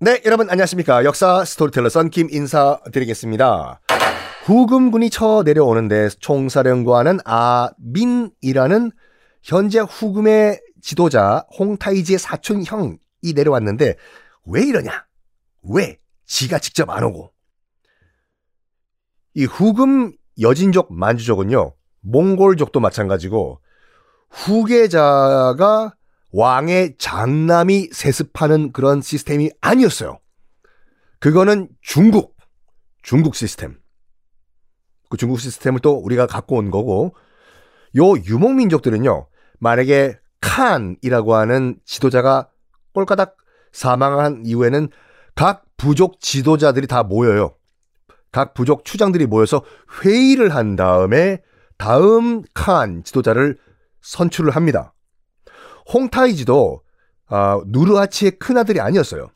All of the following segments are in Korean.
네, 여러분 안녕하십니까. 역사 스토리텔러 썬킴 인사드리겠습니다. 후금군이 쳐 내려오는데 총사령관은 아민이라는 현재 후금의 지도자 홍타이지의 사촌 형이 내려왔는데 왜 이러냐? 왜 지가 직접 안 오고? 이 후금 여진족 만주족은요. 몽골족도 마찬가지고 후계자가 왕의 장남이 세습하는 그런 시스템이 아니었어요. 그거는 중국, 중국 시스템. 그 중국 시스템을 또 우리가 갖고 온 거고, 요 유목민족들은요, 만약에 칸이라고 하는 지도자가 꼴까닥 사망한 이후에는 각 부족 지도자들이 다 모여요. 각 부족 추장들이 모여서 회의를 한 다음에 다음 칸 지도자를 선출을 합니다. 홍타이지도 아, 누르하치의 큰아들이 아니었어요.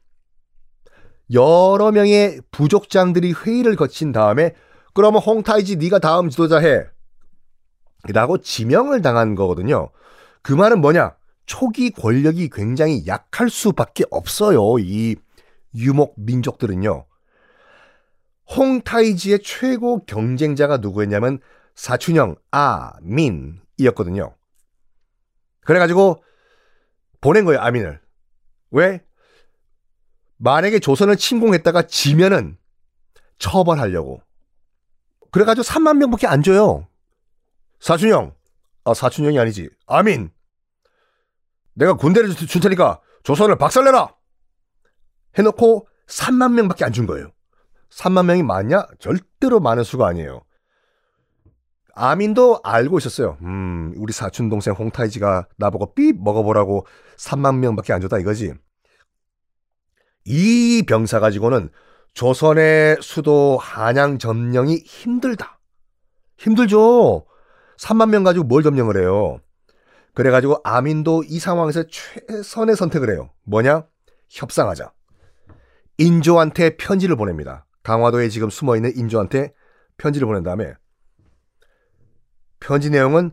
여러 명의 부족장들이 회의를 거친 다음에 그러면 홍타이지 네가 다음 지도자 해. 라고 지명을 당한 거거든요. 그 말은 뭐냐? 초기 권력이 굉장히 약할 수밖에 없어요. 이 유목 민족들은요. 홍타이지의 최고 경쟁자가 누구였냐면 사춘형 아민이었거든요. 그래가지고 보낸 거예요, 아민을. 왜? 만약에 조선을 침공했다가 지면은 처벌하려고. 그래가지고 3만 명밖에 안 줘요. 사춘형. 아, 사춘형이 아니지. 아민. 내가 군대를 줄 테니까 조선을 박살내라! 해놓고 3만 명밖에 안 준 거예요. 3만 명이 많냐? 절대로 많은 수가 아니에요. 아민도 알고 있었어요. 음, 우리 사촌 동생 홍타이지가 나보고 삐 먹어보라고 3만 명밖에 안 줬다 이거지. 이 병사 가지고는 조선의 수도 한양 점령이 힘들다. 힘들죠. 3만 명 가지고 뭘 점령을 해요. 그래가지고 아민도 이 상황에서 최선의 선택을 해요. 뭐냐? 협상하자. 인조한테 편지를 보냅니다. 강화도에 지금 숨어있는 인조한테 편지를 보낸 다음에 편지 내용은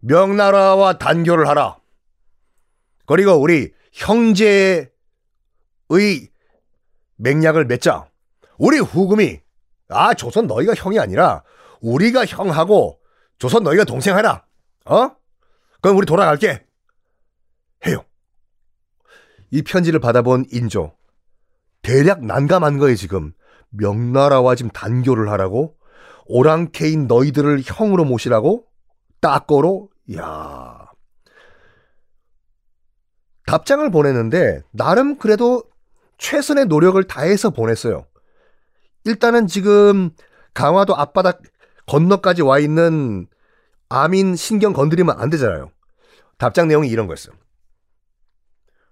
명나라와 단교를 하라. 그리고 우리 형제의 맹약을 맺자. 우리 후금이 아 조선 너희가 형이 아니라 우리가 형하고 조선 너희가 동생 하라. 어? 그럼 우리 돌아갈게. 해요. 이 편지를 받아본 인조 대략 난감한 거예요 지금. 명나라와 지금 단교를 하라고 오랑캐인 너희들을 형으로 모시라고 따꼬로 야 답장을 보냈는데 나름 그래도 최선의 노력을 다해서 보냈어요. 일단은 지금 강화도 앞바닥 건너까지 와 있는 아민 신경 건드리면 안 되잖아요. 답장 내용이 이런 거였어요.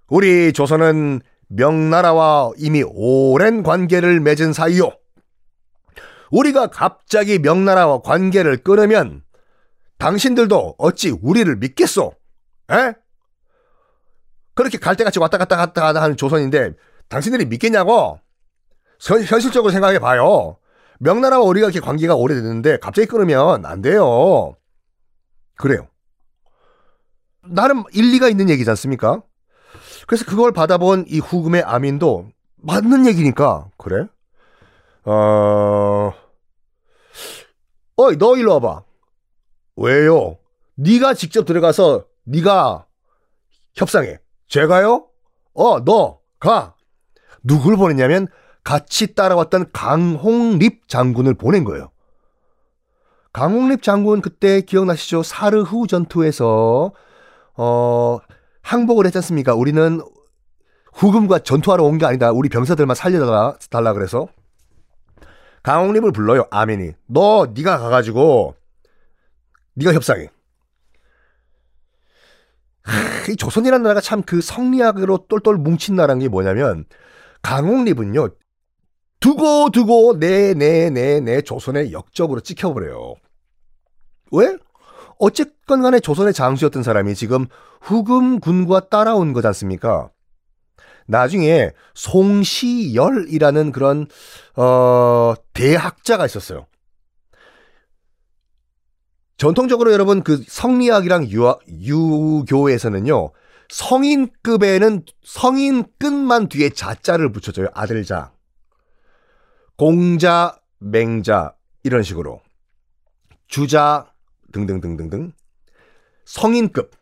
우리 조선은 명나라와 이미 오랜 관계를 맺은 사이요. 우리가 갑자기 명나라와 관계를 끊으면 당신들도 어찌 우리를 믿겠소? 에? 그렇게 갈때같이 왔다 갔다 갔다 하는 조선인데 당신들이 믿겠냐고? 현실적으로 생각해 봐요. 명나라와 우리가 이렇게 관계가 오래됐는데 갑자기 끊으면 안 돼요. 그래요. 나름 일리가 있는 얘기지 않습니까? 그래서 그걸 받아본 이 후금의 아민도 맞는 얘기니까 그래? 어, 어이 너 일로 와봐. 왜요? 네가 직접 들어가서 네가 협상해. 제가요? 어, 너 가. 누굴 보냈냐면 같이 따라왔던 강홍립 장군을 보낸 거예요. 강홍립 장군 그때 기억나시죠? 사르후 전투에서 어 항복을 했지 않습니까? 우리는 후금과 전투하러 온 게 아니다. 우리 병사들만 살려달라 달라 그래서 강홍립을 불러요. 아멘이. 너 네가 가가지고 네가 협상해. 하, 이 조선이라는 나라가 참 그 성리학으로 똘똘 뭉친 나라는 게 뭐냐면 강홍립은요 두고 두고 내 내 내 내 조선의 역적으로 찍혀버려요. 왜? 어쨌건 간에 조선의 장수였던 사람이 지금 후금군과 따라온 거지 않습니까? 나중에 송시열이라는 그런 어 대학자가 있었어요. 전통적으로 여러분 그 성리학이랑 유, 유교에서는요 성인급에는 성인 끝만 뒤에 자자를 붙여줘요 아들자. 공자 맹자 이런 식으로. 주자 등등등등등. 성인급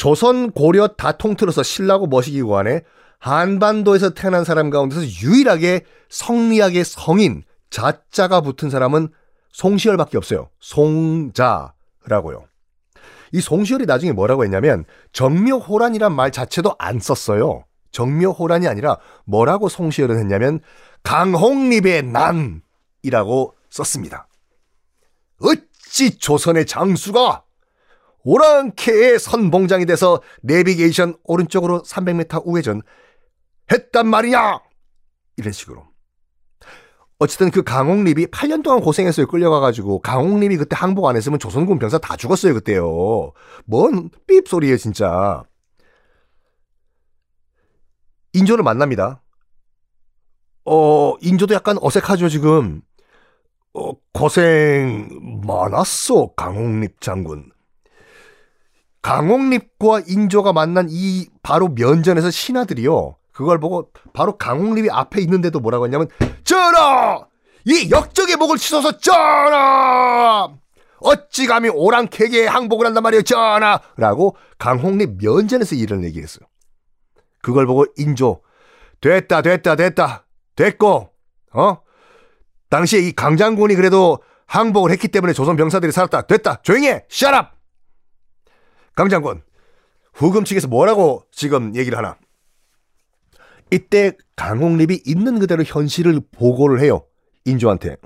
조선 고려 다 통틀어서 신라고 머시기고 안에 한반도에서 태어난 사람 가운데서 유일하게 성리학의 성인 자자가 붙은 사람은 송시열밖에 없어요. 송자라고요. 이 송시열이 나중에 뭐라고 했냐면 정묘호란이란 말 자체도 안 썼어요. 정묘호란이 아니라 뭐라고 송시열은 했냐면 강홍립의 난이라고 썼습니다. 어찌 조선의 장수가 오랑캐의 선봉장이 돼서 내비게이션 오른쪽으로 300m 우회전 했단 말이냐 이런 식으로 어쨌든 그 강홍립이 8년 동안 고생했어요. 끌려가가지고. 강홍립이 그때 항복 안 했으면 조선군 병사 다 죽었어요, 그때요. 뭔 삐입 소리예요, 진짜. 인조를 만납니다. 어, 인조도 약간 어색하죠, 지금. 어, 고생 많았어, 강홍립 장군. 강홍립과 인조가 만난 이 바로 면전에서 신하들이요. 그걸 보고 바로 강홍립이 앞에 있는데도 뭐라고 했냐면 전하! 이 역적의 목을 치솟서 전하! 어찌 감히 오랑캐게 항복을 한단 말이에요 전하! 라고 강홍립 면전에서 이런 얘기했어요. 그걸 보고 인조 됐다 됐다 됐다 됐고 어? 당시에 이 강장군이 그래도 항복을 했기 때문에 조선 병사들이 살았다 됐다 조용히 해 샤랍 강 장군 후금 측에서 뭐라고 지금 얘기를 하나 이때 강홍립이 있는 그대로 현실을 보고를 해요. 인조한테.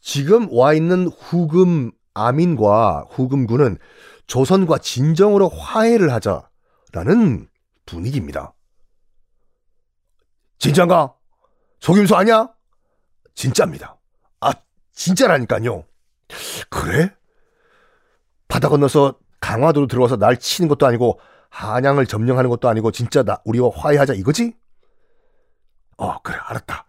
지금 와 있는 후금 아민과 후금군은 조선과 진정으로 화해를 하자라는 분위기입니다. 진짠가? 속임수 아니야? 진짜입니다. 아, 진짜라니까요. 그래? 바다 건너서 강화도로 들어와서 날 치는 것도 아니고 한양을 점령하는 것도 아니고 진짜 나 우리와 화해하자 이거지? 어 그래 알았다.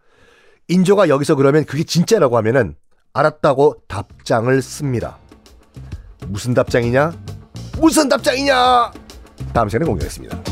인조가 여기서 그러면 그게 진짜라고 하면은 알았다고 답장을 씁니다. 무슨 답장이냐? 무슨 답장이냐? 다음 시간에 공개하겠습니다.